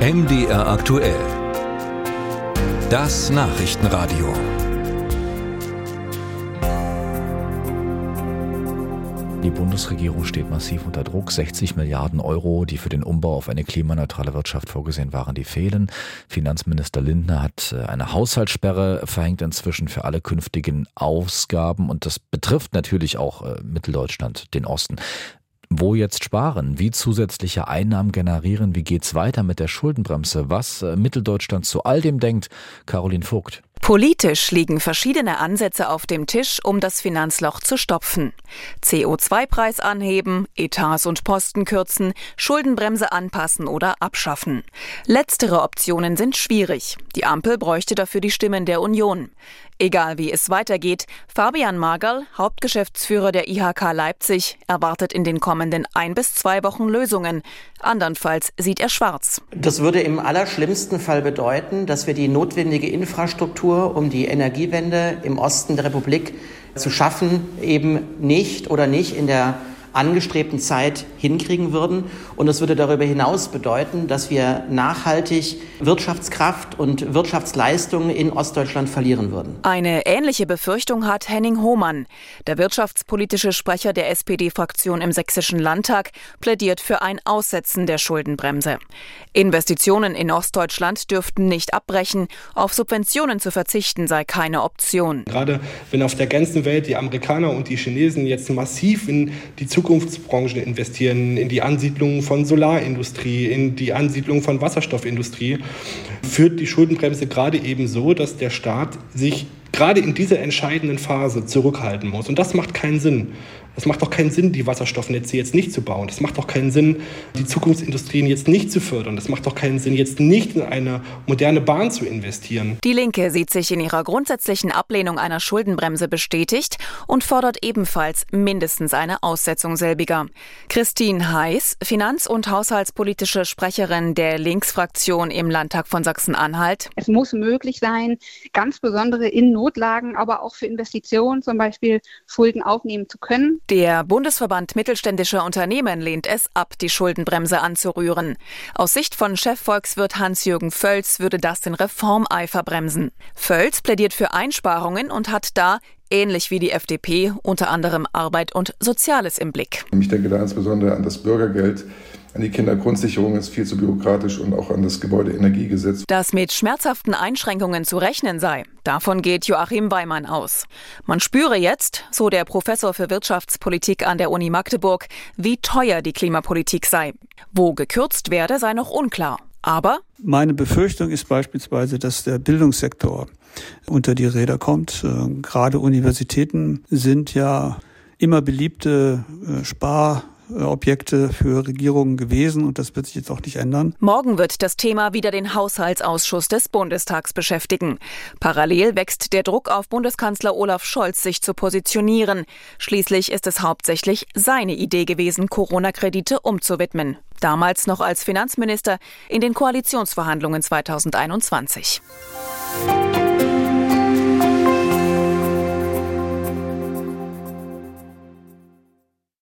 MDR aktuell. Das Nachrichtenradio. Die Bundesregierung steht massiv unter Druck. 60 Milliarden Euro, die für den Umbau auf eine klimaneutrale Wirtschaft vorgesehen waren, die fehlen. Finanzminister Lindner hat äh, eine Haushaltssperre verhängt inzwischen für alle künftigen Ausgaben und das betrifft natürlich auch äh, Mitteldeutschland, den Osten. Wo jetzt sparen? Wie zusätzliche Einnahmen generieren? Wie geht's weiter mit der Schuldenbremse? Was äh, Mitteldeutschland zu all dem denkt? Caroline Vogt. Politisch liegen verschiedene Ansätze auf dem Tisch, um das Finanzloch zu stopfen. CO2-Preis anheben, Etats und Posten kürzen, Schuldenbremse anpassen oder abschaffen. Letztere Optionen sind schwierig. Die Ampel bräuchte dafür die Stimmen der Union. Egal wie es weitergeht, Fabian Magerl, Hauptgeschäftsführer der IHK Leipzig, erwartet in den kommenden ein bis zwei Wochen Lösungen. Andernfalls sieht er schwarz. Das würde im allerschlimmsten Fall bedeuten, dass wir die notwendige Infrastruktur, um die Energiewende im Osten der Republik zu schaffen, eben nicht oder nicht in der angestrebten Zeit hinkriegen würden. Und es würde darüber hinaus bedeuten, dass wir nachhaltig Wirtschaftskraft und Wirtschaftsleistungen in Ostdeutschland verlieren würden. Eine ähnliche Befürchtung hat Henning Hohmann. Der wirtschaftspolitische Sprecher der SPD-Fraktion im Sächsischen Landtag plädiert für ein Aussetzen der Schuldenbremse. Investitionen in Ostdeutschland dürften nicht abbrechen. Auf Subventionen zu verzichten sei keine Option. Gerade wenn auf der ganzen Welt die Amerikaner und die Chinesen jetzt massiv in die Zukunft Zukunftsbranchen investieren, in die Ansiedlung von Solarindustrie, in die Ansiedlung von Wasserstoffindustrie, führt die Schuldenbremse gerade eben so, dass der Staat sich gerade in dieser entscheidenden Phase zurückhalten muss. Und das macht keinen Sinn. Es macht doch keinen Sinn, die Wasserstoffnetze jetzt nicht zu bauen. Es macht doch keinen Sinn, die Zukunftsindustrien jetzt nicht zu fördern. Es macht doch keinen Sinn, jetzt nicht in eine moderne Bahn zu investieren. Die Linke sieht sich in ihrer grundsätzlichen Ablehnung einer Schuldenbremse bestätigt und fordert ebenfalls mindestens eine Aussetzung selbiger. Christine Heiß, Finanz- und Haushaltspolitische Sprecherin der Linksfraktion im Landtag von Sachsen-Anhalt. Es muss möglich sein, ganz besondere in Notlagen, aber auch für Investitionen zum Beispiel Schulden aufnehmen zu können. Der Bundesverband mittelständischer Unternehmen lehnt es ab, die Schuldenbremse anzurühren. Aus Sicht von Chefvolkswirt Hans-Jürgen Völz würde das den Reformeifer bremsen. Völz plädiert für Einsparungen und hat da ähnlich wie die FDP unter anderem Arbeit und Soziales im Blick. Ich denke da insbesondere an das Bürgergeld, an die Kindergrundsicherung ist viel zu bürokratisch und auch an das Gebäudeenergiegesetz. Dass mit schmerzhaften Einschränkungen zu rechnen sei, davon geht Joachim Weimann aus. Man spüre jetzt, so der Professor für Wirtschaftspolitik an der Uni Magdeburg, wie teuer die Klimapolitik sei. Wo gekürzt werde, sei noch unklar. Aber meine Befürchtung ist beispielsweise, dass der Bildungssektor unter die Räder kommt. Äh, gerade Universitäten sind ja immer beliebte äh, Spar Objekte für Regierungen gewesen und das wird sich jetzt auch nicht ändern. Morgen wird das Thema wieder den Haushaltsausschuss des Bundestags beschäftigen. Parallel wächst der Druck auf Bundeskanzler Olaf Scholz, sich zu positionieren. Schließlich ist es hauptsächlich seine Idee gewesen, Corona-Kredite umzuwidmen. Damals noch als Finanzminister in den Koalitionsverhandlungen 2021.